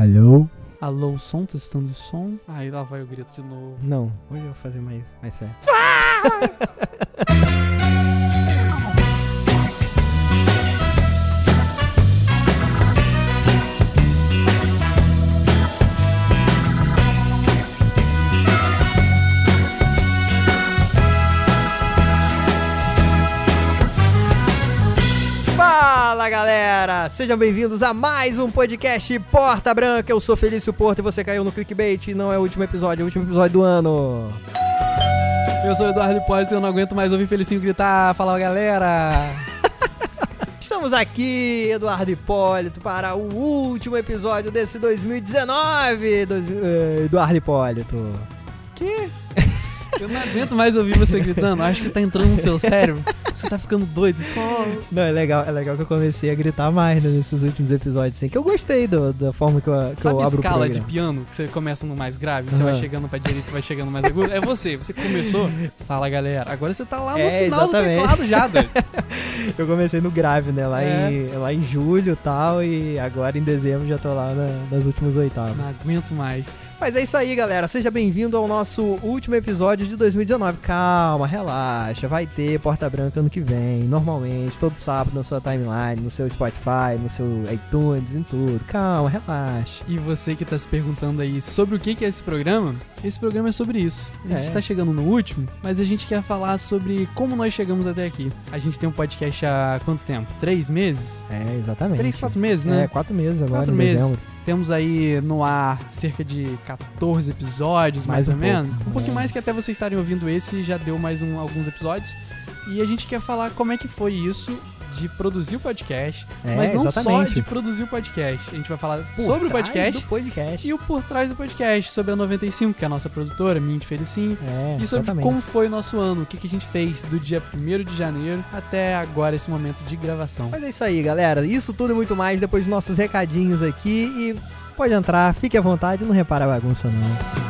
Hello? Alô, som, testando o som. Aí lá vai o grito de novo. Não, hoje eu vou fazer mais, mais sério. sejam bem-vindos a mais um podcast Porta Branca. Eu sou Felício Porto e você caiu no clickbait. Não é o último episódio, é o último episódio do ano. Eu sou o Eduardo Hipólito e eu não aguento mais ouvir Felicinho gritar. Fala galera! Estamos aqui, Eduardo Hipólito, para o último episódio desse 2019. Dois- eh, Eduardo Hipólito. que? Eu não aguento mais ouvir você gritando. Acho que tá entrando no seu cérebro. Você tá ficando doido. Só. Não, é legal, é legal que eu comecei a gritar mais né, nesses últimos episódios, assim, que eu gostei do- da forma que eu, que Sabe eu abro o escala de piano que você começa no mais grave, você vai Aham. chegando pra direita, você vai chegando mais agudo? É você, você começou. Fala galera, agora você tá lá no É, final exatamente. do teclado já, velho. Eu comecei no grave, né, lá, É. em, lá em julho e tal, e agora em dezembro já tô lá na- nas últimas oitavas. Não aguento mais. Mas é isso aí, galera. Seja bem-vindo ao nosso último episódio de 2019. Calma, relaxa. Vai ter Porta Branca ano que vem. Normalmente, todo sábado na sua timeline, no seu Spotify, no seu iTunes, em tudo. Calma, relaxa. E você que tá se perguntando aí sobre o que é esse programa, esse programa é sobre isso. A gente É. tá chegando no último, mas a gente quer falar sobre como nós chegamos até aqui. A gente tem um podcast há quanto tempo? Três meses? É, exatamente. Três, quatro meses, né? É, quatro meses agora, Quatro em meses. dezembro. Temos aí no ar cerca de 14 episódios, mais, Mais ou um pouco, menos. Um pouquinho é. mais que até vocês estarem ouvindo esse, já deu mais um- alguns episódios. E a gente quer falar como é que foi isso de produzir o podcast, É, mas não só exatamente. de produzir o podcast. A gente vai falar Por sobre o podcast podcast. e o por trás do podcast, sobre a 95, que é a nossa produtora, minha de Felicinho. É, E sobre exatamente. como foi o nosso ano, o que, que a gente fez do dia 1 de janeiro até agora, esse momento de gravação. Mas é isso aí, galera. Isso tudo e muito mais depois dos nossos recadinhos aqui. E pode entrar, fique à vontade, não repara a bagunça, não.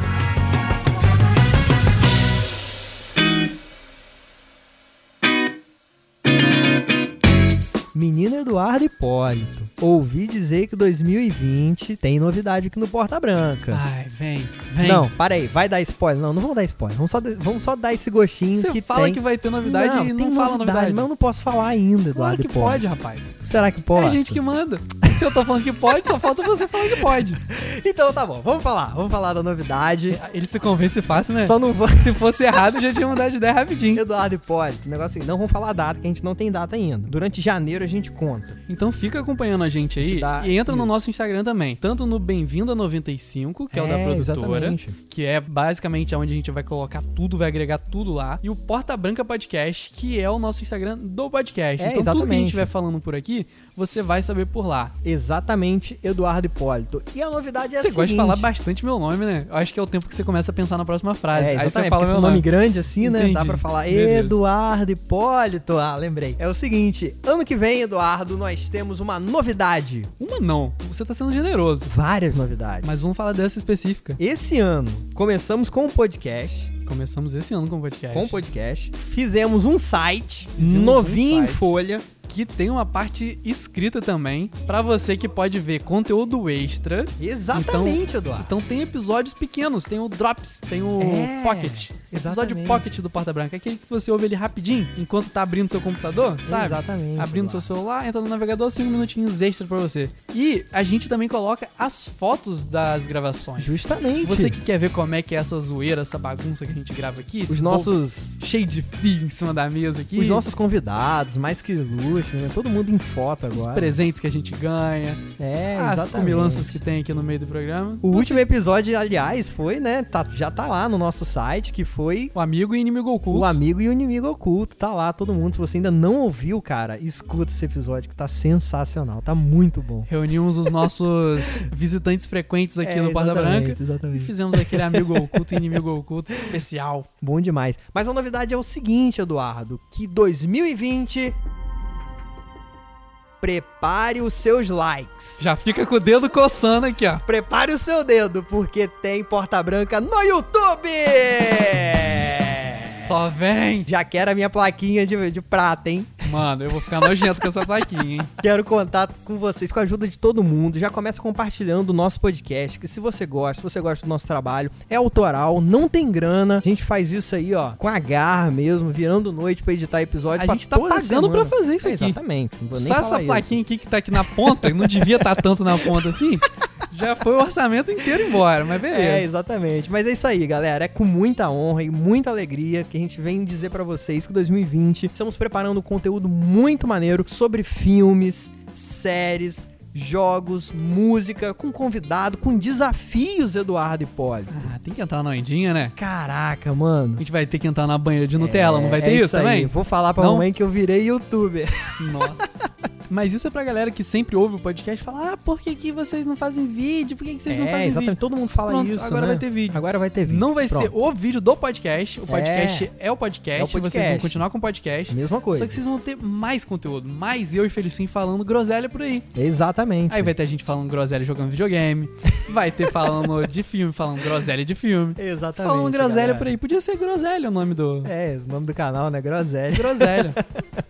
Menino Eduardo Hipólito, ouvi dizer que 2020 tem novidade aqui no Porta Branca. Ai, vem, vem. Não, para aí, vai dar spoiler. Não, não vamos dar spoiler. Vamos só, vamos só dar esse gostinho Você que fala tem. que vai ter novidade e não fala novidade. Mas eu não posso falar ainda, Eduardo Claro que Hipólito. pode, rapaz. Será que pode? É a gente que manda. Se eu tô falando que pode, só falta você falar que pode. Então tá bom, vamos falar. Vamos falar da novidade. Ele se convence fácil, né? Só não vou. Se fosse errado, já tinha mudado de ideia rapidinho. Eduardo Hipólito, o negócio assim, não vamos falar a data, que a gente não tem data ainda. Durante janeiro a gente conta. Então fica acompanhando a gente aí dá- e entra no isso. nosso Instagram também. Tanto no Bem-vindo a 95, que é, o da produtora, Exatamente. que é basicamente onde a gente vai colocar tudo, vai agregar tudo lá. E o Porta Branca Podcast, que é o nosso Instagram do podcast. É, então tudo que a exatamente. gente estiver falando por aqui, você vai saber por lá. Exatamente, Eduardo Hipólito. E a novidade é a você seguinte. gosta de falar bastante meu nome, né? Eu acho que é o tempo que você começa a pensar na próxima frase. É, aí exatamente, você fala meu nome nome. grande assim, né? Dá Entendi. pra falar. Eduardo Hipólito. Ah, lembrei. É o seguinte, ano que vem, Eduardo, nós temos uma novidade. Uma não. Você tá sendo generoso. Várias novidades. Mas vamos falar dessa específica. Esse ano, começamos com um podcast. Começamos esse ano com o podcast. Com um podcast. Fizemos um site, Fizemos novinho um em folha. Que tem uma parte escrita também, pra você que pode ver conteúdo extra. Exatamente, Eduardo. Então tem episódios pequenos, tem o Drops, tem o É, Pocket. Episódio exatamente. Pocket do Porta Branca, aquele que você ouve ele rapidinho, enquanto tá abrindo seu computador, sabe? Exatamente. Abrindo seu Eduardo. celular, entra no navegador, 5 minutinhos extra pra você. E a gente também coloca as fotos das gravações. Justamente. Você que quer ver como é que é essa zoeira, essa bagunça que a gente grava aqui, Os nossos, cheio de fio em cima da mesa aqui, os nossos convidados, mais que ilustres, né? Todo mundo em foto os agora. presentes que a gente ganha, É, as exatamente. comilanças que tem aqui no meio do programa. O último episódio, aliás, foi, né? Tá, já tá lá no nosso site, que foi O amigo e inimigo oculto. o amigo e o inimigo oculto. Tá lá, todo mundo. Se você ainda não ouviu, cara, escuta esse episódio que tá sensacional. Tá muito bom. Reunimos os nossos visitantes frequentes aqui É, no Porta exatamente, Branca. E Exatamente. fizemos aquele amigo oculto e inimigo oculto especial. Bom demais. Mas a novidade é o seguinte, Eduardo, que 2020 prepare os seus likes. Já fica com o dedo coçando aqui, ó. Prepare o seu dedo, porque tem Porta Branca no YouTube! Só vem! Já quero a minha plaquinha de, de prata, hein? Mano, eu vou ficar nojento com essa plaquinha, hein? Quero contar com vocês, com a ajuda de todo mundo. Já começa compartilhando o nosso podcast, que se você gosta, se você gosta do nosso trabalho, é autoral, não tem grana. A gente faz isso aí, ó, com a garra mesmo, virando noite pra editar episódio. A pra gente tá pagando semana. pra fazer isso É, aqui. Exatamente. Só essa isso. plaquinha aqui que tá aqui na ponta, não devia estar tanto na ponta assim. Já foi o orçamento inteiro embora, mas beleza. É, exatamente. Mas é isso aí, galera. É com muita honra e muita alegria que a gente vem dizer pra vocês que 2020 estamos preparando conteúdo muito maneiro sobre filmes, séries, jogos, música, com convidado, com desafios, Eduardo Hipólito. Ah, tem que entrar na ondinha, né? Caraca, mano. A gente vai ter que entrar na banheira de Nutella, não vai ter é isso, aí. também? Vou falar pra Não? mamãe que eu virei youtuber. Nossa. Mas isso é pra galera que sempre ouve o podcast e fala: Ah, por que, que vocês não fazem vídeo? Por que, que vocês não é, fazem exatamente. vídeo? Todo mundo fala Pronto, isso. agora né? vai ter vídeo. Agora vai ter vídeo. Não vai Pronto. ser o vídeo do podcast. O podcast é, o podcast. É o Vocês vão podcast. continuar com o podcast. Mesma coisa. Só que vocês vão ter mais conteúdo. Mais eu e Felicinho falando groselha por aí. Exatamente. Aí vai ter gente falando groselha jogando videogame. vai ter falando de filme, falando groselha de filme. Exatamente. Falando groselha galera. por aí. Podia ser groselha o nome do. É, o nome do canal, né? Groselha. Groselha.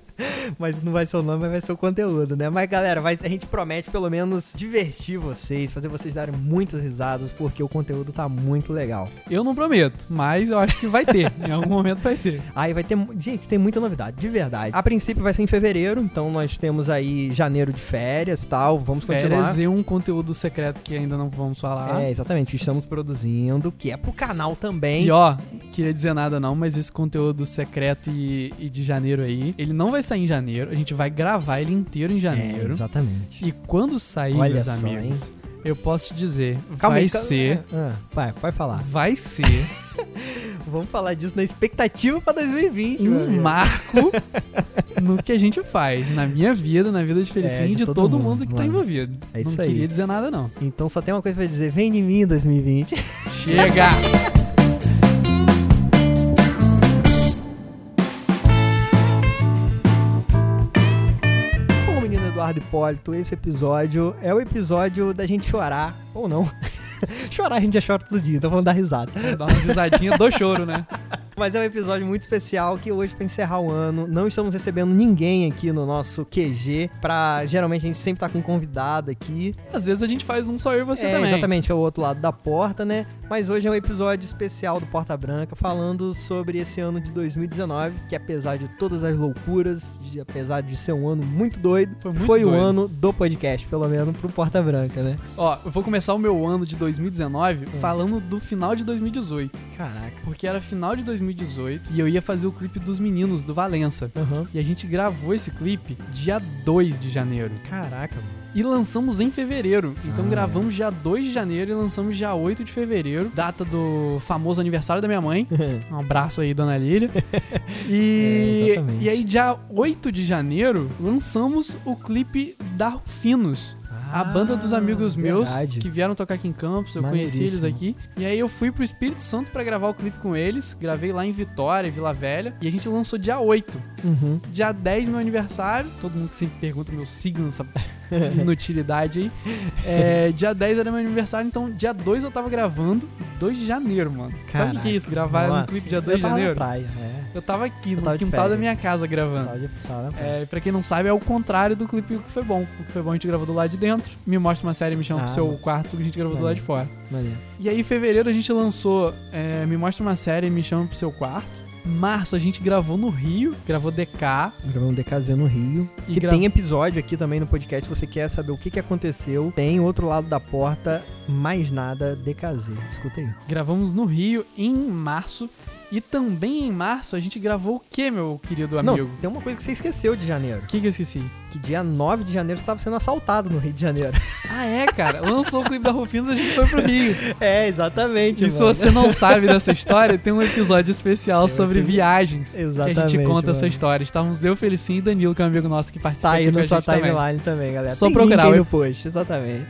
Mas não vai ser o nome, mas vai ser o conteúdo, né? Mas, galera, vai, a gente promete pelo menos divertir vocês, fazer vocês darem muitas risadas, porque o conteúdo tá muito legal. Eu não prometo, mas eu acho que vai ter. em algum momento vai ter. Aí vai ter. Gente, tem muita novidade, de verdade. A princípio vai ser em fevereiro, então nós temos aí janeiro de férias e tal. Vamos continuar. Férias e um conteúdo secreto que ainda não vamos falar. É, exatamente. Estamos produzindo, que é pro canal também. E ó, queria dizer nada não, mas esse conteúdo secreto e, e de janeiro aí, ele não vai sair em janeiro, a gente vai gravar ele inteiro em É, janeiro. exatamente. e quando sair, Olha meus só, amigos, eu posso te dizer, Calma vai aí, calma- ser, Ah, vai, vai falar. vai ser Vamos falar disso na expectativa pra 2020, meu um marco no que a gente faz, na minha vida, na vida de Felicinho É, e de todo todo, mundo, mundo, que tá mano. envolvido. É isso não aí. queria dizer nada não. Então só tem uma coisa pra dizer: vem de mim em 2020. Chega! Eduardo Hipólito, esse episódio é o episódio da gente chorar, ou não. chorar a gente já chora todo dia, então vamos dar risada. Dá umas risadinhas do choro, né? Mas é um episódio muito especial que hoje, pra encerrar o ano, não estamos recebendo ninguém aqui no nosso QG. Pra, geralmente a gente sempre tá com um convidado aqui. Às vezes a gente faz um só eu e você é, também. exatamente, é o outro lado da porta, né? Mas hoje é um episódio especial do Porta Branca, falando sobre esse ano de 2019, que apesar de todas as loucuras, de- apesar de ser um ano muito doido, Foi muito foi o doido. ano do podcast, pelo menos pro Porta Branca, né? Ó, eu vou começar o meu ano de 2019 Hum. falando do final de 2018. Caraca. Porque era final de 2018 e eu ia fazer o clipe dos meninos do Valença. Aham. E a gente gravou esse clipe dia 2 de janeiro. Caraca, mano. E lançamos em fevereiro. Então Ah, gravamos dia 2 de janeiro e lançamos dia 8 de fevereiro. Data do famoso aniversário da minha mãe. Um abraço aí, dona Lília. E, É, e aí, dia 8 de janeiro, lançamos o clipe da Rufinos. A banda dos amigos meus Ah, verdade. que vieram tocar aqui em Campos, eu conheci eles aqui. E aí eu fui pro Espírito Santo pra gravar o clipe com eles. Gravei lá em Vitória, Vila Velha. E a gente lançou dia 8. Uhum. Dia 10, meu aniversário. Todo mundo que sempre pergunta meu signo, essa inutilidade aí. É, dia 10 era meu aniversário, então dia 2 eu tava gravando. 2 de janeiro, mano. Sabe o que é isso? Gravar um Nossa, clipe dia eu 2 de tava na janeiro? praia, é. Eu tava aqui, no tava de quintal da minha casa gravando. Tava de-. É, pra quem não sabe, é o contrário do clipe O Que Foi Bom. O Que Foi Bom a gente gravou do lado de dentro. Me mostra uma série, me chama Ah, pro seu quarto que a gente gravou do lado de fora. Maneiro. E aí, em fevereiro, a gente lançou é, Me Mostra uma série, me chama pro seu quarto. Março, a gente gravou no Rio, gravou DK. Gravando um DKZ no Rio. E que tem episódio aqui também no podcast. Se você quer saber o que, que aconteceu, tem outro lado da porta, mais nada DKZ. Escuta aí. Gravamos no Rio em março. E também em março a gente gravou o que, meu querido Não, amigo? tem uma coisa que você esqueceu de janeiro. O que, que eu esqueci? Que dia 9 de janeiro você estava sendo assaltado no Rio de Janeiro. Ah, é, cara. Lançou o clipe da Rufinos e a gente foi pro Rio. é, exatamente. E se você não sabe dessa história, tem um episódio especial Tem sobre episódio- viagens. Que a Exatamente. gente conta mano. essa história. Estávamos eu, Felicinho e Danilo, que é um amigo nosso que participa Tá aí na sua gente também. timeline também, galera. Só Tem procurar, link aí no post, exatamente.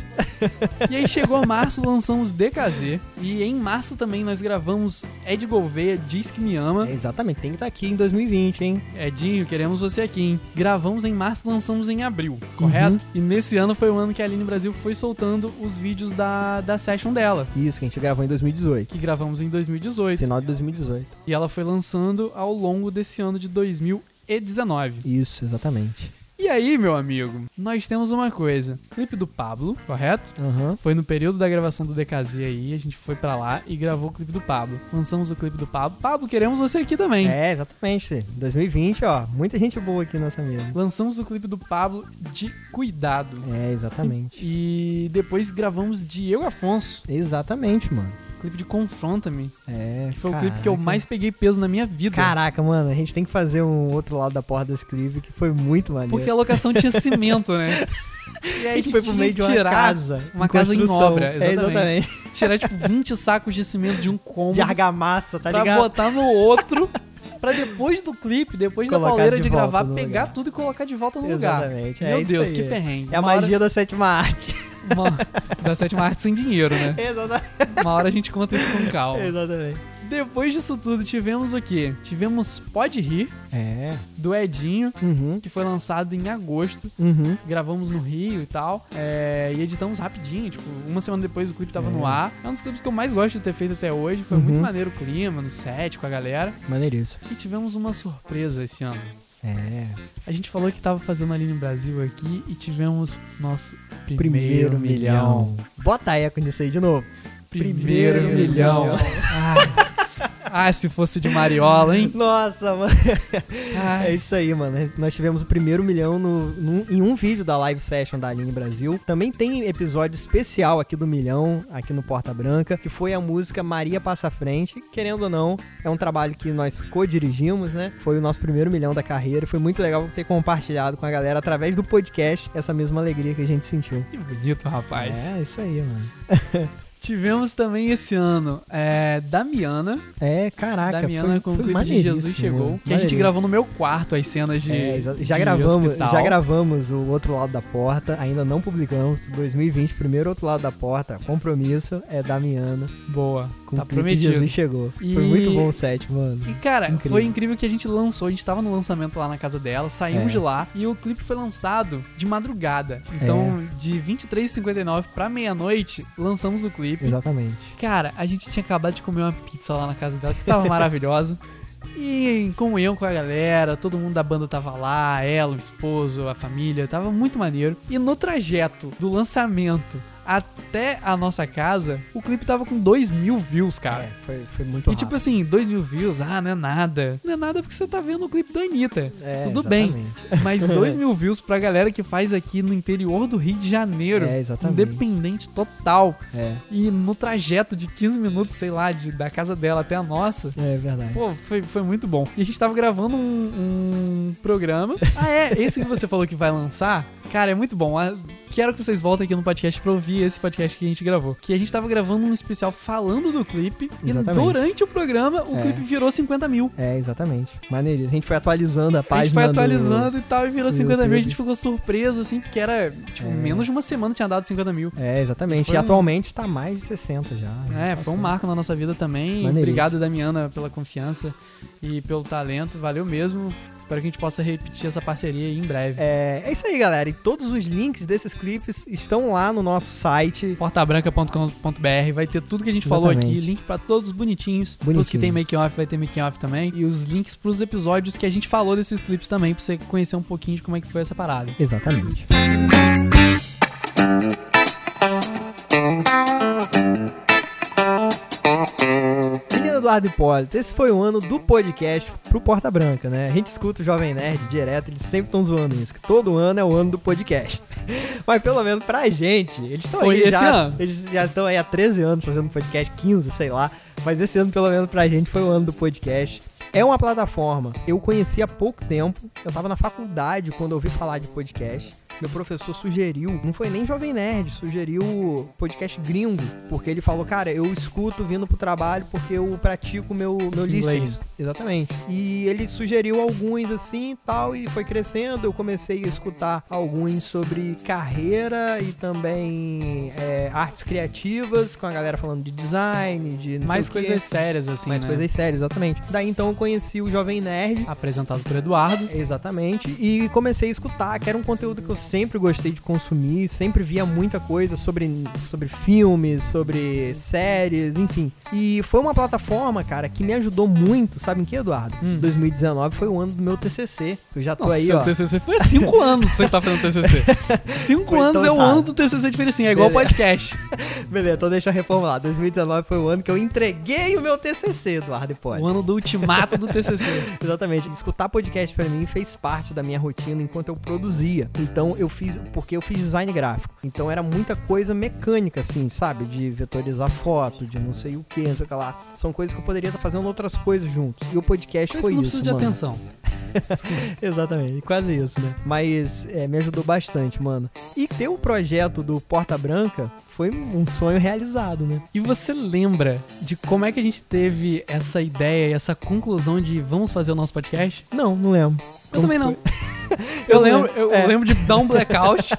E aí chegou março, lançamos DKZ. E em março também nós gravamos Ed Gouveia, Diz Que Me Ama. É, exatamente, tem que estar aqui em 2020, hein? Edinho, queremos você aqui, hein? Gravamos em março, lançamos em abril, correto? Uhum. E nesse ano foi o ano que a Aline Brasil foi soltando os vídeos da, da session dela. Isso, que a gente gravou em 2018. Que gravamos em 2018. Final de 2018. E ela foi lançando ao longo desse ano de 2019. Isso, exatamente. E aí, meu amigo, nós temos uma coisa. Clipe do Pablo, correto? Uhum. Foi no período da gravação do DKZ aí, a gente foi para lá e gravou o clipe do Pablo. Lançamos o clipe do Pablo. Pablo, queremos você aqui também. É, exatamente. 2020, ó, muita gente boa aqui nessa mesa. Lançamos o clipe do Pablo de Cuidado. É, exatamente. E, e depois gravamos de Eu Afonso. Exatamente, mano clipe de Confronta-me. É. Que foi caraca. o clipe que eu mais peguei peso na minha vida. Caraca, mano, a gente tem que fazer um outro lado da porta desse clipe que foi muito maneiro. Porque a locação tinha cimento, né? E aí a gente foi pro meio de uma casa. Uma casa em obra, exatamente. É, exatamente. Tirar, tipo, 20 sacos de cimento de um cômodo. De argamassa, tá ligado? Pra botar no outro. Pra depois do clipe, depois colocar da pauleira de, de gravar, pegar lugar. tudo e colocar de volta no Exatamente. lugar. Exatamente. É Meu Deus, que perrengue. É a magia hora... da sétima arte. Uma... da sétima arte sem dinheiro, né? Exatamente. Uma hora a gente conta isso com calma. Exatamente. Depois disso tudo, tivemos o quê? Tivemos Pode Rir. É. Do Edinho, uhum. que foi lançado em agosto. Uhum. Gravamos no Rio e tal. É, e editamos rapidinho, tipo, uma semana depois o clipe tava é. no ar. É um dos clipes que eu mais gosto de ter feito até hoje. Foi uhum. muito maneiro o clima, no set, com a galera. Maneiríssimo. E tivemos uma surpresa esse ano. É. A gente falou que tava fazendo ali no Brasil aqui e tivemos nosso primeiro, primeiro milhão. milhão. Bota eco nisso aí de novo. Primeiro, primeiro milhão. milhão. Ah, se fosse de Mariola, hein? Nossa, mano. Ai. É isso aí, mano. Nós tivemos o primeiro milhão no, no, em um vídeo da live session da Aline Brasil. Também tem episódio especial aqui do milhão, aqui no Porta Branca, que foi a música Maria Passa Frente. Querendo ou não, é um trabalho que nós co-dirigimos, né? Foi o nosso primeiro milhão da carreira. Foi muito legal ter compartilhado com a galera através do podcast essa mesma alegria que a gente sentiu. Que bonito, rapaz. É, isso aí, mano. Tivemos também esse ano é, Damiana. É, caraca. Damiana foi, com foi o clipe de Jesus Chegou. Que a gente gravou no meu quarto as cenas de. É, já de gravamos, hospital. já gravamos o outro lado da porta, ainda não publicamos. 2020, primeiro outro lado da porta. Compromisso é Damiana. Boa. Com tá prometido. Jesus Chegou. E... Foi muito bom o set, mano. E cara, incrível. foi incrível que a gente lançou. A gente tava no lançamento lá na casa dela, saímos é. de lá e o clipe foi lançado de madrugada. Então, é. de 23h59 pra meia-noite, lançamos o clipe. Exatamente. Cara, a gente tinha acabado de comer uma pizza lá na casa dela, que tava maravilhosa. E em comunhão com a galera, todo mundo da banda tava lá, ela, o esposo, a família, tava muito maneiro. E no trajeto do lançamento até a nossa casa, o clipe tava com 2 mil views, cara. É, foi, foi muito E tipo assim, 2 mil views, ah, não é nada. Não é nada porque você tá vendo o clipe da Anitta. É, Tudo exatamente. bem. Mas 2 mil views pra galera que faz aqui no interior do Rio de Janeiro. É, exatamente. Independente total. É. E no trajeto de 15 minutos, sei lá, de, da casa dela até a nossa. É verdade. Pô, foi, foi muito bom. E a gente tava gravando um, um programa. Ah, é? Esse que você falou que vai lançar? Cara, é muito bom quero que vocês voltem aqui no podcast pra ouvir esse podcast que a gente gravou. Que a gente tava gravando um especial falando do clipe. Exatamente. E durante o programa, o é. clipe virou 50 mil. É, exatamente. Maneiríssimo. A gente foi atualizando a página. A gente foi atualizando do... e tal, e virou 50 YouTube. mil. A gente ficou surpreso, assim, porque era, tipo, é. menos de uma semana tinha dado 50 mil. É, exatamente. E, e atualmente tá mais de 60 já. É, foi um marco na nossa vida também. Obrigado, Damiana, pela confiança e pelo talento. Valeu mesmo. Espero que a gente possa repetir essa parceria aí em breve. É, é isso aí, galera. E todos os links desses clipes estão lá no nosso site. portabranca.com.br. Vai ter tudo que a gente Exatamente. falou aqui. Link para todos bonitinhos. Bonitinho. Os que tem making off vai ter making off também. E os links para os episódios que a gente falou desses clipes também, para você conhecer um pouquinho de como é que foi essa parada. Exatamente. Eduardo Hipólito, esse foi o ano do podcast pro Porta Branca, né? A gente escuta o Jovem Nerd direto, eles sempre estão zoando isso, que todo ano é o ano do podcast. Mas pelo menos pra gente, eles estão aí já. Ano. Eles já estão aí há 13 anos fazendo podcast, 15, sei lá. Mas esse ano, pelo menos pra gente, foi o ano do podcast. É uma plataforma. Eu conheci há pouco tempo. Eu tava na faculdade quando ouvi falar de podcast. meu professor sugeriu, não foi nem Jovem Nerd, sugeriu podcast gringo, porque ele falou, cara, eu escuto vindo pro trabalho porque eu pratico meu, meu listening. Exatamente. E ele sugeriu alguns assim e tal, e foi crescendo. Eu comecei a escutar alguns sobre carreira e também é, artes criativas, com a galera falando de design, de. Mais coisas sérias, assim. Mais né? coisas sérias, exatamente. Daí então conheci o Jovem Nerd. Apresentado por Eduardo. Exatamente. E comecei a escutar, que era um conteúdo que eu sempre gostei de consumir, sempre via muita coisa sobre, sobre filmes, sobre séries, enfim. E foi uma plataforma, cara, que me ajudou muito, sabe em que, Eduardo? Hum. 2019 foi o ano do meu TCC. Eu já tô Nossa, aí, seu ó. TCC foi há cinco anos que você tá fazendo TCC. Cinco foi anos é o ano do TCC diferencinho, é igual Beleza. podcast. Beleza, então deixa eu reformular. 2019 foi o ano que eu entreguei o meu TCC, Eduardo pode. O ano do ultimato do TCC. Exatamente. Escutar podcast para mim fez parte da minha rotina enquanto eu produzia. Então eu fiz, porque eu fiz design gráfico. Então era muita coisa mecânica, assim, sabe? De vetorizar foto, de não sei o que, não sei o que lá. São coisas que eu poderia estar fazendo outras coisas juntos. E o podcast Mas foi não isso. Precisa de atenção. Exatamente, quase isso, né? Mas é, me ajudou bastante, mano. E ter o projeto do Porta Branca foi um sonho realizado, né? E você lembra de como é que a gente teve essa ideia e essa conclusão de vamos fazer o nosso podcast? Não, não lembro. Eu como também não. eu, eu, lembro, eu é. lembro de dar um blackout.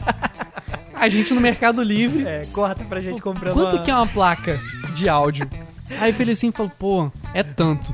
a gente no Mercado Livre. É, corta pra gente comprar Quanto uma... que é uma placa de áudio? Aí Felicinho falou, pô, é tanto.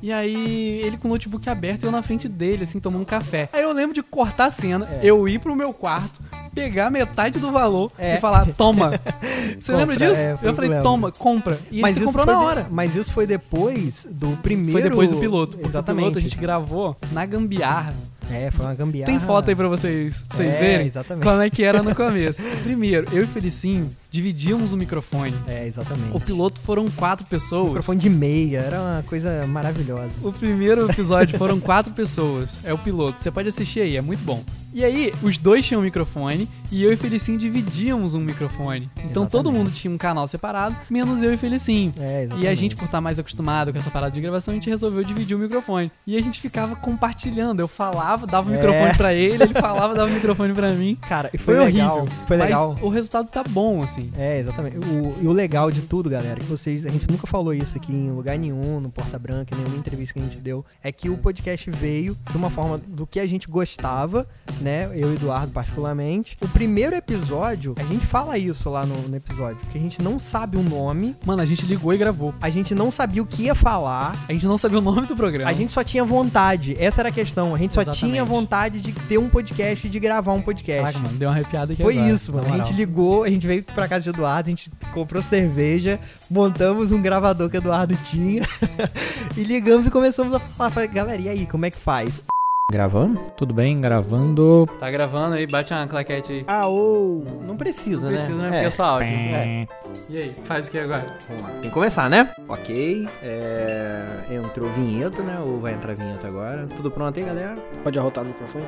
E aí, ele com o notebook aberto, eu na frente dele, assim, tomando um café. Aí eu lembro de cortar a cena, é. eu ir pro meu quarto, pegar metade do valor é. e falar, toma. Você compra, lembra disso? É, eu falei, toma, compra. E mas ele comprou na hora. De, mas isso foi depois do primeiro... Foi depois do piloto. Exatamente. O piloto a gente gravou na gambiarra. É, foi uma gambiarra. Tem foto aí pra vocês, pra vocês é, verem exatamente. como é que era no começo. Primeiro, eu e Felicinho dividíamos o microfone. É, exatamente. O piloto foram quatro pessoas. O microfone de meia, era uma coisa maravilhosa. O primeiro episódio foram quatro pessoas. É o piloto. Você pode assistir aí, é muito bom. E aí, os dois tinham um microfone e eu e Felicinho dividíamos um microfone. Então exatamente. todo mundo tinha um canal separado, menos eu e Felicinho. É, exatamente. E a gente, por estar mais acostumado com essa parada de gravação, a gente resolveu dividir o microfone. E a gente ficava compartilhando. Eu falava, dava o microfone é. pra ele, ele falava, dava o microfone pra mim. Cara, e foi, foi legal. horrível. Foi legal. Mas o resultado tá bom, assim. É, exatamente. O, e o legal de tudo, galera, que vocês. A gente nunca falou isso aqui em lugar nenhum, no Porta Branca, nenhuma entrevista que a gente deu. É que o podcast veio de uma forma do que a gente gostava, né? Eu e Eduardo, particularmente. O primeiro episódio, a gente fala isso lá no, no episódio, que a gente não sabe o nome. Mano, a gente ligou e gravou. A gente não sabia o que ia falar. A gente não sabia o nome do programa. A gente só tinha vontade. Essa era a questão. A gente só Exatamente. tinha vontade de ter um podcast e de gravar um podcast. Caraca, mano, deu uma arrepiada aqui Foi agora, isso, mano. A gente ligou, a gente veio pra casa de Eduardo, a gente comprou cerveja, montamos um gravador que o Eduardo tinha e ligamos e começamos a falar. Falei, galera, e aí, como é que faz? Gravando? Tudo bem, gravando. Tá gravando aí, bate uma claquete aí. Ah, ou. Não precisa, não né? Precisa, né? Porque é só áudio. É. E aí, faz o que agora? Vamos lá. Tem que começar, né? Ok. É... Entrou vinheta, né? Ou vai entrar vinheta agora? Tudo pronto aí, galera? Pode arrotar no microfone?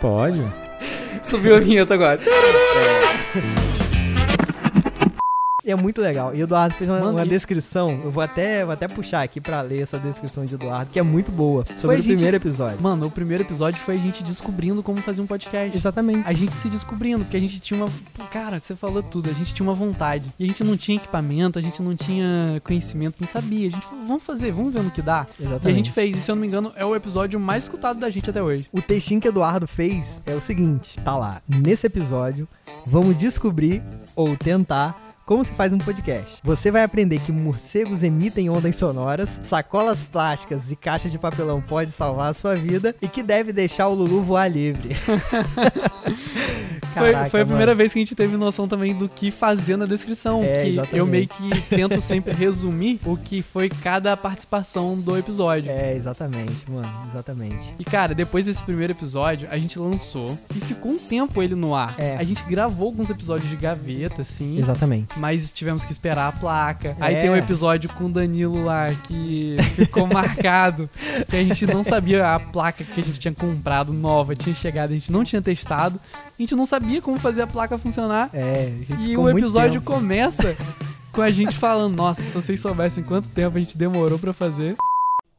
Pode. Subiu a vinheta agora. É. E é muito legal. E o Eduardo fez uma, Mano, uma descrição. Eu vou até, vou até puxar aqui pra ler essa descrição de Eduardo, que é muito boa. Sobre o gente... primeiro episódio. Mano, o primeiro episódio foi a gente descobrindo como fazer um podcast. Exatamente. A gente se descobrindo, porque a gente tinha uma. Cara, você falou tudo. A gente tinha uma vontade. E a gente não tinha equipamento, a gente não tinha conhecimento, não sabia. A gente falou, vamos fazer, vamos ver no que dá. Exatamente. E a gente fez. E se eu não me engano, é o episódio mais escutado da gente até hoje. O textinho que Eduardo fez é o seguinte: tá lá. Nesse episódio, vamos descobrir ou tentar como se faz um podcast. Você vai aprender que morcegos emitem ondas sonoras, sacolas plásticas e caixas de papelão pode salvar a sua vida e que deve deixar o Lulu voar livre. Caraca, foi, foi a primeira vez que a gente teve noção também do que fazer na descrição. É, que exatamente. eu meio que tento sempre resumir o que foi cada participação do episódio. É, exatamente, mano, exatamente. E cara, depois desse primeiro episódio, a gente lançou e ficou um tempo ele no ar. É. A gente gravou alguns episódios de gaveta, assim. Exatamente mas tivemos que esperar a placa. É. Aí tem um episódio com o Danilo lá que ficou marcado, que a gente não sabia a placa que a gente tinha comprado nova, tinha chegado, a gente não tinha testado, a gente não sabia como fazer a placa funcionar. É, e o episódio começa com a gente falando: Nossa, se vocês soubessem quanto tempo a gente demorou para fazer.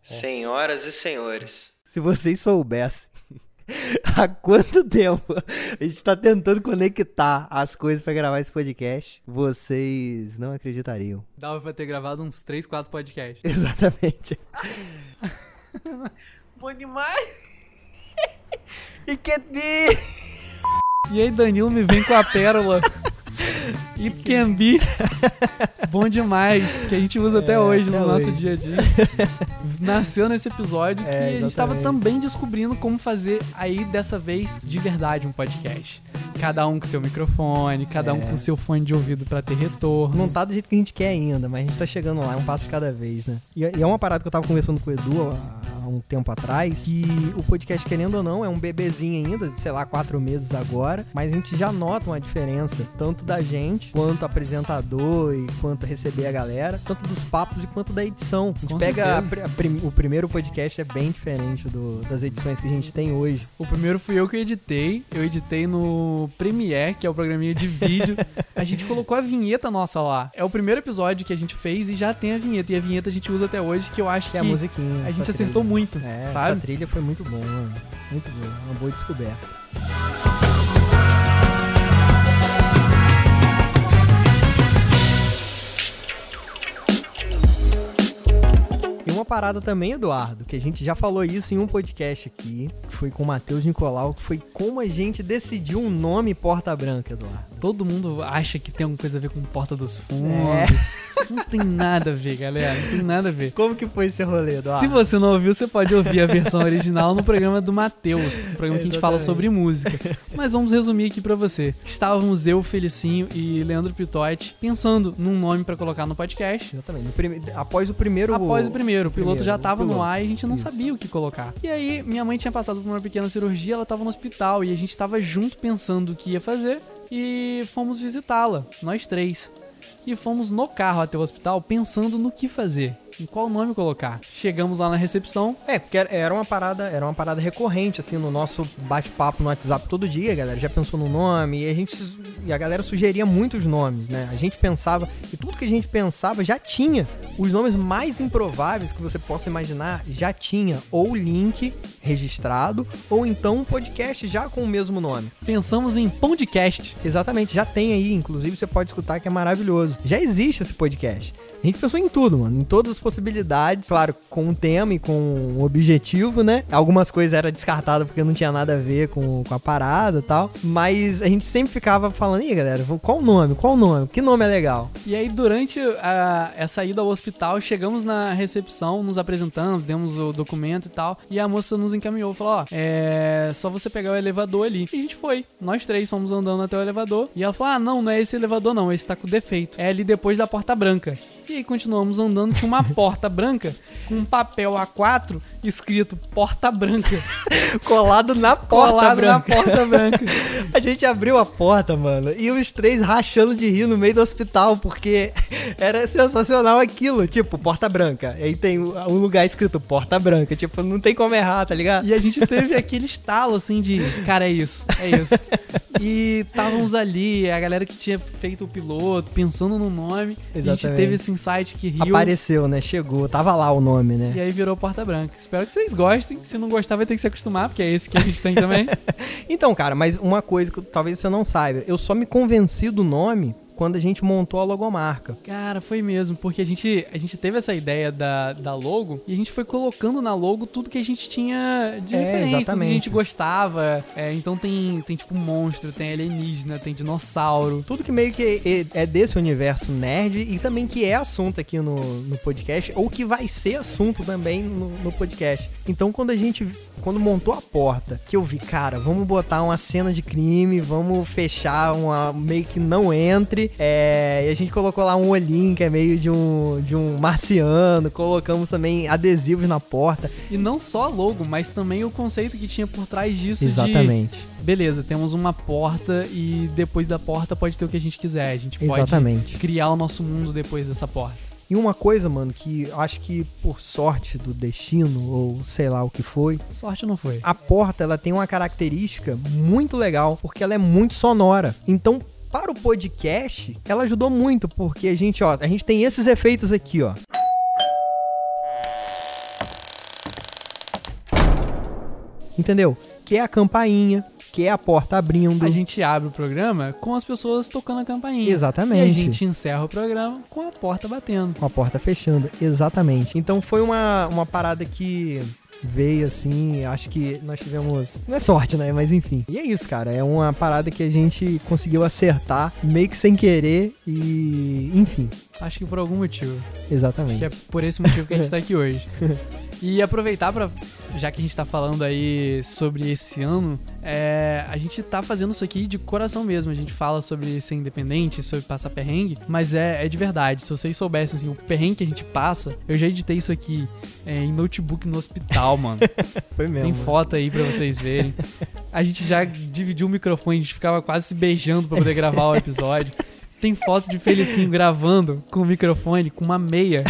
Senhoras e senhores, se vocês soubessem Há quanto tempo a gente tá tentando conectar as coisas para gravar esse podcast? Vocês não acreditariam. Dava pra ter gravado uns 3, 4 podcasts. Exatamente. Bom demais! Can't be! E aí, Danilo me vem com a pérola. It can be. Bom demais. Que a gente usa é, até hoje até no hoje. nosso dia a dia. Nasceu nesse episódio é, que a gente estava também descobrindo como fazer aí dessa vez de verdade um podcast. Cada um com seu microfone, cada é. um com seu fone de ouvido para ter retorno. Não tá do jeito que a gente quer ainda, mas a gente tá chegando lá, é um passo de cada vez, né? E, e é uma parada que eu tava conversando com o Edu há um tempo atrás, que o podcast, querendo ou não, é um bebezinho ainda, sei lá, quatro meses agora, mas a gente já nota uma diferença, tanto da gente, quanto apresentador e quanto receber a galera, tanto dos papos e quanto da edição. A gente Com pega a, a, o primeiro podcast é bem diferente do, das edições que a gente tem hoje. O primeiro fui eu que editei, eu editei no Premiere, que é o programinha de vídeo. a gente colocou a vinheta nossa lá. É o primeiro episódio que a gente fez e já tem a vinheta. E a vinheta a gente usa até hoje, que eu acho que, é a musiquinha. A gente acertou muito é, sabe? Essa trilha foi muito boa, mano. Muito boa. Uma boa descoberta. E uma parada também, Eduardo, que a gente já falou isso em um podcast aqui, foi com o Matheus Nicolau, que foi como a gente decidiu um nome Porta Branca, Eduardo todo mundo acha que tem alguma coisa a ver com Porta dos Fundos. É. Não tem nada a ver, galera. Não tem nada a ver. Como que foi esse rolê, Eduardo? Se você não ouviu, você pode ouvir a versão original no programa do Matheus, um programa que a gente fala sobre música. Mas vamos resumir aqui para você. Estávamos eu, Felicinho e Leandro Pitotti pensando num nome para colocar no podcast. Exatamente. Prime... Após o primeiro... Após o primeiro. O piloto primeiro, já tava no ar e a gente não Isso. sabia o que colocar. E aí, minha mãe tinha passado por uma pequena cirurgia, ela tava no hospital e a gente tava junto pensando o que ia fazer e fomos visitá-la, nós três. E fomos no carro até o hospital pensando no que fazer em qual nome colocar. Chegamos lá na recepção. É, porque era uma parada, era uma parada recorrente, assim, no nosso bate-papo no WhatsApp todo dia, galera. Já pensou no nome e a gente. E a galera sugeria muitos nomes, né? A gente pensava, e tudo que a gente pensava já tinha. Os nomes mais improváveis que você possa imaginar já tinha ou link registrado, ou então um podcast já com o mesmo nome. Pensamos em podcast. Exatamente, já tem aí, inclusive você pode escutar que é maravilhoso. Já existe esse podcast. A gente pensou em tudo, mano. Em todas as possibilidades. Claro, com um tema e com um objetivo, né? Algumas coisas eram descartadas porque não tinha nada a ver com, com a parada e tal. Mas a gente sempre ficava falando, e galera, qual o nome? Qual o nome? Que nome é legal? E aí, durante a, essa ida ao hospital, chegamos na recepção, nos apresentamos, demos o documento e tal. E a moça nos encaminhou, falou: Ó, é só você pegar o elevador ali. E a gente foi. Nós três fomos andando até o elevador. E ela falou: Ah, não, não é esse elevador, não. Esse tá com defeito. É ali depois da porta branca. E aí continuamos andando, tinha uma porta branca com um papel A4 escrito Porta Branca. Colado na porta Colado branca. na porta branca. a gente abriu a porta, mano, e os três rachando de rir no meio do hospital, porque era sensacional aquilo. Tipo, Porta Branca. E aí tem um lugar escrito Porta Branca. Tipo, não tem como errar, tá ligado? E a gente teve aquele estalo, assim, de... Cara, é isso, é isso. E estávamos ali, a galera que tinha feito o piloto, pensando no nome. Exatamente. a gente teve esse insight que riu. Apareceu, né? Chegou. Tava lá o nome, né? E aí virou Porta Branca. Espero que vocês gostem. Se não gostar, vai ter que se acostumar, porque é esse que a gente tem também. então, cara, mas uma coisa que talvez você não saiba. Eu só me convenci do nome quando a gente montou a logomarca. Cara, foi mesmo, porque a gente, a gente teve essa ideia da, da logo e a gente foi colocando na logo tudo que a gente tinha de é, referência, tudo que a gente gostava. É, então tem, tem tipo monstro, tem alienígena, tem dinossauro. Tudo que meio que é, é desse universo nerd e também que é assunto aqui no, no podcast, ou que vai ser assunto também no, no podcast. Então quando a gente quando montou a porta, que eu vi, cara, vamos botar uma cena de crime, vamos fechar uma meio que não entre. É, e a gente colocou lá um olhinho que é meio de um, de um marciano, colocamos também adesivos na porta. E não só logo, mas também o conceito que tinha por trás disso Exatamente. De, beleza, temos uma porta e depois da porta pode ter o que a gente quiser. A gente pode Exatamente. criar o nosso mundo depois dessa porta. E uma coisa, mano, que acho que por sorte do destino, ou sei lá o que foi. Sorte não foi. A porta, ela tem uma característica muito legal, porque ela é muito sonora. Então, para o podcast, ela ajudou muito, porque a gente, ó, a gente tem esses efeitos aqui, ó. Entendeu? que é a campainha, que é a porta abrindo. A gente abre o programa com as pessoas tocando a campainha. Exatamente. E a gente encerra o programa com a porta batendo. Com a porta fechando, exatamente. Então foi uma, uma parada que veio assim, acho que nós tivemos. Não é sorte, né? Mas enfim. E é isso, cara. É uma parada que a gente conseguiu acertar meio que sem querer e. Enfim. Acho que por algum motivo. Exatamente. Acho que é por esse motivo que a gente tá aqui hoje. E aproveitar para já que a gente tá falando aí sobre esse ano, é, a gente tá fazendo isso aqui de coração mesmo. A gente fala sobre ser independente, sobre passar perrengue, mas é, é de verdade. Se vocês soubessem assim, o perrengue que a gente passa, eu já editei isso aqui é, em notebook no hospital, mano. Foi mesmo. Tem foto aí pra vocês verem. A gente já dividiu o microfone, a gente ficava quase se beijando pra poder gravar o episódio. Tem foto de Felicinho gravando com o microfone, com uma meia.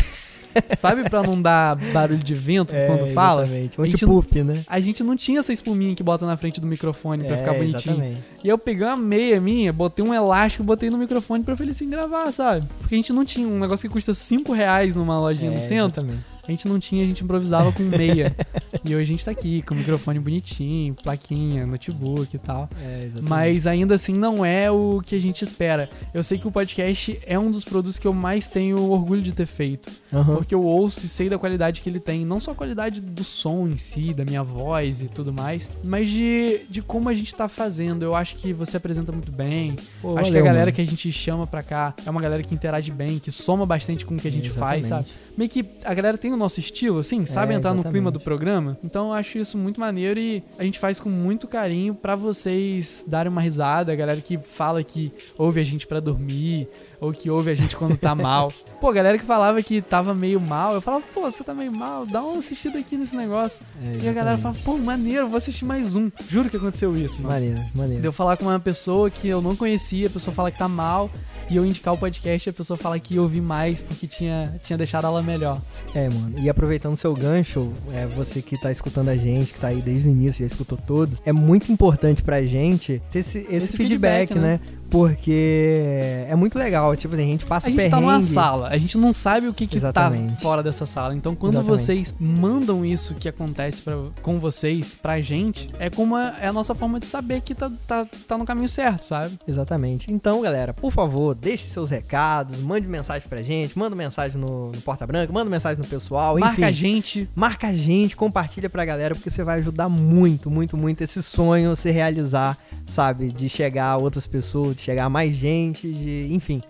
Sabe pra não dar barulho de vento É, quando fala? Exatamente. A gente- Anti-puff, né? A gente não tinha essa espuminha que bota na frente do microfone pra É, ficar bonitinho. Exatamente. E eu peguei uma meia minha, botei um elástico, botei no microfone pra Felicinho gravar, sabe? Porque a gente não tinha um negócio que custa 5 reais numa lojinha É, no centro. Exatamente. A gente não tinha, a gente improvisava com meia. e hoje a gente tá aqui com o microfone bonitinho, plaquinha, notebook e tal. É, exatamente. Mas ainda assim não é o que a gente espera. Eu sei que o podcast é um dos produtos que eu mais tenho orgulho de ter feito. Aham. Porque eu ouço e sei da qualidade que ele tem. Não só a qualidade do som em si, da minha voz e tudo mais, mas de, de como a gente tá fazendo. Eu acho que você apresenta muito bem. Pô, acho que a valeu, galera mano. que a gente chama pra cá é uma galera que interage bem, que soma bastante com o que a gente faz, sabe? Meio que a galera tem o nosso estilo, assim, sabe É, entrar no clima do programa. Então eu acho isso muito maneiro e a gente faz com muito carinho pra vocês darem uma risada. A galera que fala que ouve a gente pra dormir, ou que ouve a gente quando tá mal. Pô, galera que falava que tava meio mal, eu falava, pô, você tá meio mal, dá uma assistida aqui nesse negócio. É, E a galera exatamente. fala, pô, maneiro, vou assistir mais um. Juro que aconteceu isso, mano. Maneiro, maneiro. De eu falar com uma pessoa que eu não conhecia, a pessoa fala que tá mal, e eu indicar o podcast, a pessoa fala que ia ouvir mais porque tinha, tinha deixado ela melhor. É, mano. E aproveitando seu gancho, é você que tá escutando a gente, que tá aí desde o início, já escutou todos, é muito importante pra gente ter esse, esse, Esse feedback, feedback, né? Porque é muito legal. Tipo assim, a gente passa A gente perrengue. tá numa sala, a gente não sabe o que, que tá Exatamente. fora dessa sala. Então, quando Exatamente. vocês mandam isso que acontece pra, com vocês pra gente, é como a, é a nossa forma de saber que tá, tá, tá no caminho certo, sabe? Exatamente. Então, galera, por favor, deixe seus recados, mande mensagem pra gente, manda mensagem no, no Porta Branca, manda mensagem no pessoal, Marca enfim. a gente. Marca a gente, compartilha pra galera, porque você vai ajudar muito, muito, muito esse sonho se realizar, sabe? De chegar a outras pessoas, de chegar a mais gente, de. Enfim.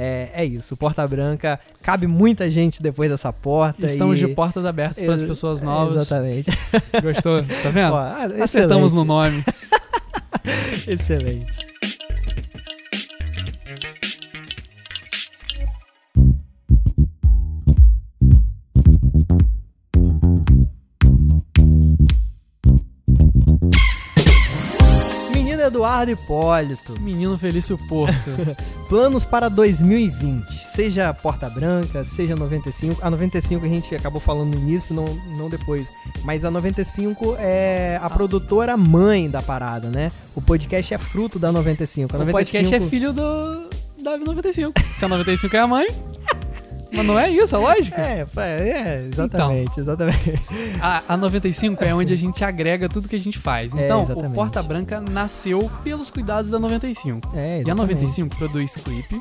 É, é isso. Porta Branca cabe muita gente depois dessa porta. Estamos e... de portas abertas para as pessoas novas. Exatamente. Gostou? Tá vendo? Ó, ah, Acertamos no nome. Excelente. Eduardo Hipólito, Menino Felício Porto. planos para 2020. Seja Porta Branca, seja 95. A 95 a gente acabou falando no início, não, não depois. Mas a 95 é a produtora mãe da parada, né? O podcast é fruto da 95. A O 95 podcast é filho do da 95. Se a 95 é a mãe. Mas não é isso, a lógica? É, pá, é, exatamente, exatamente. A, a 95 é onde a gente agrega tudo que a gente faz. É, Então, o exatamente. Porta Branca nasceu pelos cuidados da 95. É, E a exatamente. 95 produz clipe,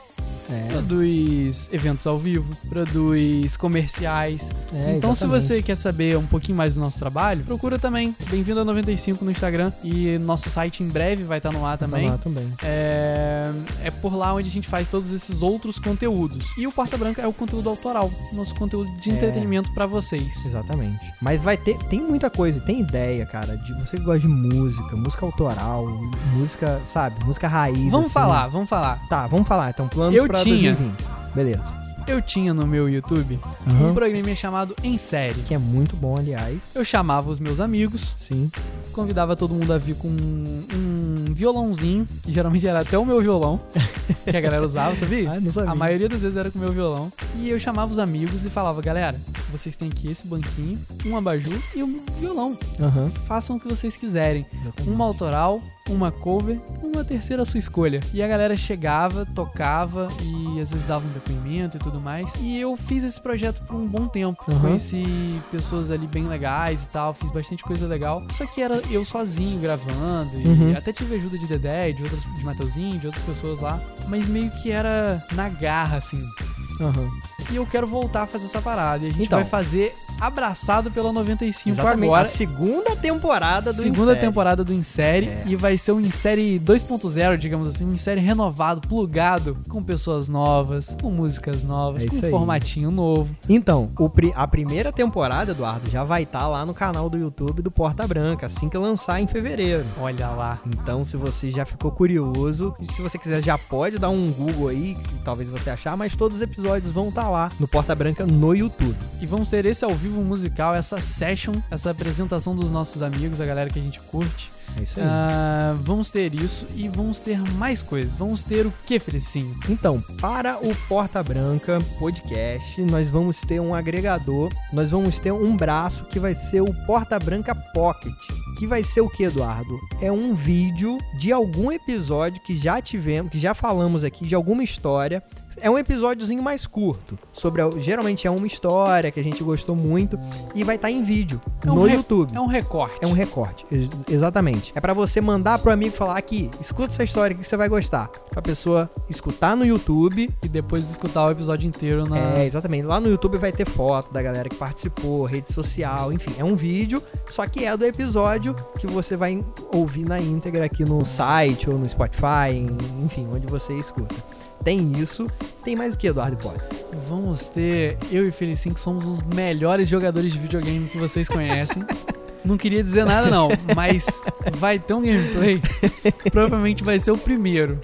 É, produz eventos ao vivo, produz comerciais. é, então, se exatamente. você quer saber um pouquinho mais do nosso trabalho, procura também. Bem-vindo a 95 no Instagram. E nosso site em breve vai estar no ar Tá também. lá também. É, é por lá onde a gente faz todos esses outros conteúdos. E o Porta Branca é o conteúdo autoral, nosso conteúdo de É. entretenimento pra vocês. Exatamente. Mas vai ter, tem muita coisa, tem ideia, cara, de você que gosta de música, música autoral, música, sabe, música raiz. Vamos assim. falar, vamos falar. Tá, vamos falar. Então, planos Eu pra tinha. 2020. Beleza. Eu tinha no meu YouTube um Aham. programinha chamado Em Série. Que é muito bom, aliás. Eu chamava os meus amigos, Sim. convidava todo mundo a vir com um, um violãozinho, que geralmente era até o meu violão, que a galera usava, sabia? Ah, não sabia. A maioria das vezes era com o meu violão. E eu chamava os amigos e falava, galera, vocês têm aqui esse banquinho, um abajur e um violão. Aham. Façam o que vocês quiserem. Uma autoral, uma cover, uma terceira sua escolha. E a galera chegava, tocava e às vezes dava um depoimento e tudo mais. E eu fiz esse projeto por um bom tempo. Uhum. Conheci pessoas ali bem legais e tal, fiz bastante coisa legal. Só que era eu sozinho gravando e uhum. até tive ajuda de Dedé, de outras de Mateuzinho, de outras pessoas lá, mas meio que era na garra assim. Uhum. E eu quero voltar a fazer essa parada. E a gente então, vai fazer abraçado pela 95 exatamente, agora. A segunda temporada do Segunda Insérie. temporada do Insérie. É. E vai ser um Insérie 2.0, digamos assim. Um Insérie renovado, plugado, com pessoas novas, com músicas novas, é com um formatinho novo. Então, o, a primeira temporada, Eduardo, já vai estar tá lá no canal do YouTube do Porta Branca, assim que lançar em fevereiro. Olha lá. Então, se você já ficou curioso, se você quiser já pode dar um Google aí, talvez você achar, mas todos os episódios vão estar tá lá no Porta Branca no YouTube. E vamos ter esse ao vivo vivo musical, essa session, essa apresentação dos nossos amigos, a galera que a gente curte. É isso aí. Uh, vamos ter isso e vamos ter mais coisas. Vamos ter o que, Felicinho? Então, para o Porta Branca Podcast, nós vamos ter um agregador, nós vamos ter um braço que vai ser o Porta Branca Pocket. Que vai ser o que, Eduardo? É um vídeo de algum episódio que já tivemos, que já falamos aqui, de alguma história é um episódiozinho mais curto. Sobre geralmente é uma história que a gente gostou muito e vai estar tá em vídeo é um no YouTube. É um recorte. É um recorte, ex exatamente. É para você mandar pro amigo falar aqui, escuta essa história que você vai gostar. Pra pessoa escutar no YouTube e depois escutar o episódio inteiro na É, exatamente. Lá no YouTube vai ter foto da galera que participou, rede social, enfim, é um vídeo, só que é do episódio que você vai ouvir na íntegra aqui no site ou no Spotify, enfim, onde você escuta. Tem isso. Tem mais o que, Eduardo Pode? Vamos ter eu e Felicinho, que somos os melhores jogadores de videogame que vocês conhecem. Não queria dizer nada, não, mas vai ter um gameplay. Provavelmente vai ser o primeiro.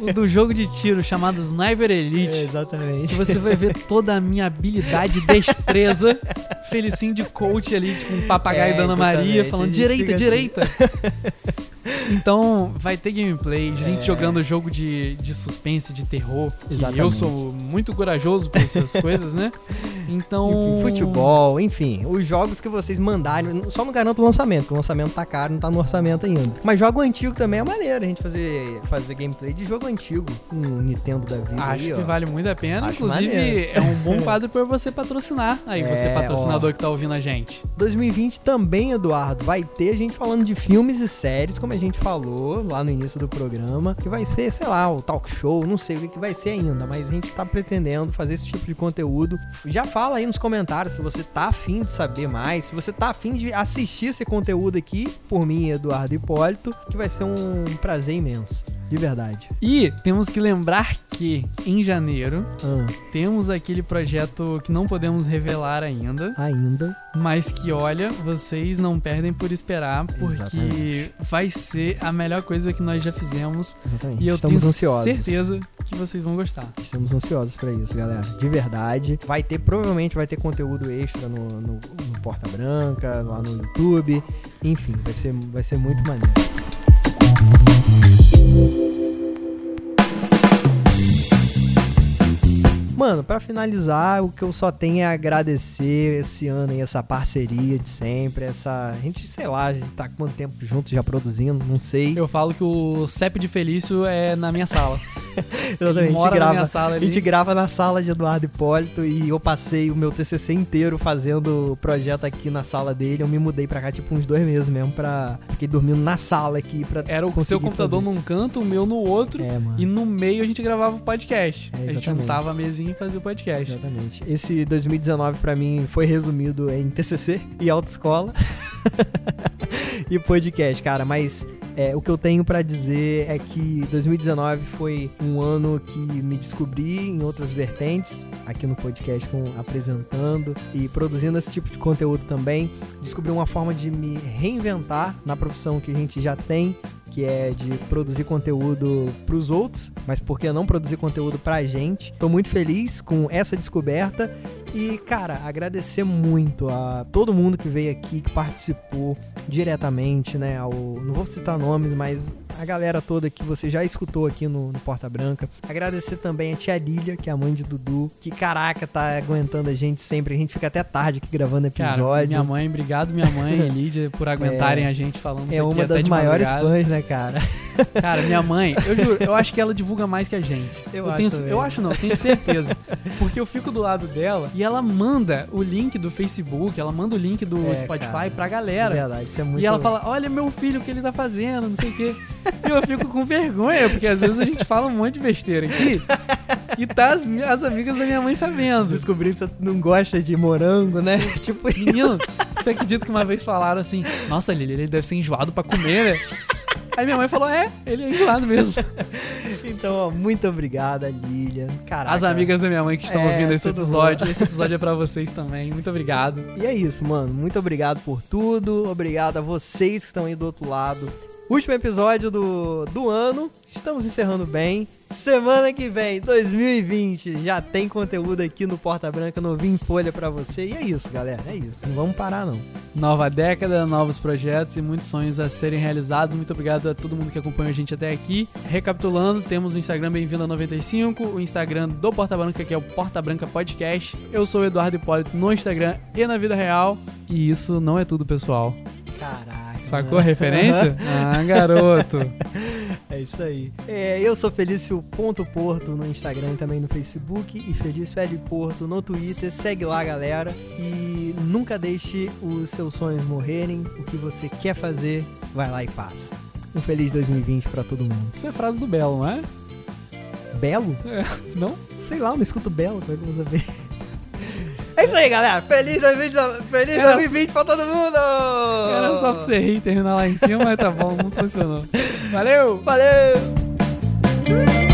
O do jogo de tiro chamado Sniper Elite. É, exatamente. você vai ver toda a minha habilidade e destreza. Felicinho de coach ali, tipo um papagaio é, da Ana Maria, falando direita, direita. Assim. Então, vai ter gameplay, gente é. jogando jogo de, de suspense, de terror. Exatamente. Eu sou muito corajoso pra essas coisas, né? Então. Enfim, futebol, enfim. Os jogos que vocês mandarem. Só não garanto o lançamento, o lançamento tá caro, não tá no orçamento ainda. Mas jogo antigo também é maneiro a gente fazer, fazer gameplay de jogo antigo. Um Nintendo da vida. Acho aí, que ó. vale muito a pena. Acho Inclusive, maneiro. é um bom quadro pra você patrocinar. Aí, é, você patrocinador ó. que tá ouvindo a gente. 2020 também, Eduardo, vai ter a gente falando de filmes e séries, como a gente falou lá no início do programa, que vai ser, sei lá, o talk show, não sei o que vai ser ainda, mas a gente tá pretendendo fazer esse tipo de conteúdo. Já fala aí nos comentários se você tá afim de saber mais, se você tá afim de assistir esse conteúdo aqui, por mim, Eduardo Hipólito, que vai ser um prazer imenso. De verdade. E temos que lembrar que em janeiro ah. temos aquele projeto que não podemos revelar ainda. Ainda. Mas que, olha, vocês não perdem por esperar, porque Exatamente. vai ser a melhor coisa que nós já fizemos. Exatamente. E eu Estamos tenho ansiosos. certeza que vocês vão gostar. Estamos ansiosos para isso, galera. De verdade. Vai ter, provavelmente vai ter conteúdo extra no, no, no Porta Branca, lá no YouTube. Enfim, vai ser, vai ser muito maneiro. Mano, para finalizar, o que eu só tenho é agradecer esse ano e essa parceria de sempre, essa... A gente, sei lá, a gente tá quanto tempo juntos já produzindo, não sei. Eu falo que o CEP de Felício é na minha sala. Exatamente, a gente, grava, sala a gente grava na sala de Eduardo Hipólito e eu passei o meu TCC inteiro fazendo o projeto aqui na sala dele. Eu me mudei pra cá tipo uns dois meses mesmo pra... Fiquei dormindo na sala aqui pra Era o seu computador fazer. num canto, o meu no outro é, e no meio a gente gravava o podcast. É, a gente juntava a mesinha fazer o podcast. Exatamente. Esse 2019 para mim foi resumido em TCC e autoescola e podcast, cara, mas é, o que eu tenho para dizer é que 2019 foi um ano que me descobri em outras vertentes, aqui no podcast, com, apresentando e produzindo esse tipo de conteúdo também. Descobri uma forma de me reinventar na profissão que a gente já tem que é de produzir conteúdo para os outros, mas por que não produzir conteúdo para a gente? Estou muito feliz com essa descoberta E, cara, agradecer muito a todo mundo que veio aqui, que participou diretamente, né? Ao, não vou citar nomes, mas a galera toda que você já escutou aqui no, no, Porta Branca. Agradecer também a tia Lilia, que é a mãe de Dudu, que caraca, tá aguentando a gente sempre. A gente fica até tarde aqui gravando episódio. Cara, minha mãe, obrigado minha mãe e Lídia por aguentarem é, a gente falando É uma das maiores fãs, né, cara? Cara, minha mãe, eu juro, eu acho que ela divulga mais que a gente. Eu, eu acho tenho. Eu acho não, tenho certeza. Porque eu fico do lado dela e ela manda o link do Facebook, ela manda o link do É, Spotify cara. pra galera. Verdade, isso é muito E ela fala, olha meu filho, o que ele tá fazendo, não sei o quê. E eu fico com vergonha, porque às vezes a gente fala um monte de besteira aqui. E tá as, as amigas da minha mãe sabendo. Descobrindo que você não gosta de morango, né? tipo, Menino, você acredita que uma vez falaram assim, nossa, Lili, ele deve ser enjoado pra comer, né? Aí minha mãe falou, é, ele é enjoado mesmo. então, ó, muito obrigada, Lilian. Caraca. As amigas da minha mãe que estão É, ouvindo esse episódio, mundo. esse episódio é pra vocês também. Muito obrigado. E é isso, mano. Muito obrigado por tudo. Obrigado a vocês que estão aí do outro lado. Último episódio do, do ano. Estamos encerrando bem. Semana que vem, 2020, já tem conteúdo aqui no Porta Branca, novinho em folha pra você. E é isso, galera. É isso. Não vamos parar, não. Nova década, novos projetos e muitos sonhos a serem realizados. Muito obrigado a todo mundo que acompanhou a gente até aqui. Recapitulando, temos o Instagram Bem-vindo a 95, o Instagram do Porta Branca, que é o Porta Branca Podcast. Eu sou o Eduardo Hipólito no Instagram e na vida real. E isso não é tudo, pessoal. Caraca. Sacou a referência? Ah, garoto. É isso aí. É, eu sou Felício Ponto Porto no Instagram e também no Facebook e Felício L Porto no Twitter. Segue lá, galera. E nunca deixe os seus sonhos morrerem. O que você quer fazer, vai lá e faça. Um feliz 2020 pra todo mundo. Isso é frase do Belo, não é? Belo? Não? Sei lá, eu não escuto Belo, como é que eu vou saber? É isso aí, galera. Feliz 2020, feliz Era 2020 pra todo mundo! Era só pra você rir e terminar lá em cima, mas tá bom, não funcionou. Valeu! Valeu!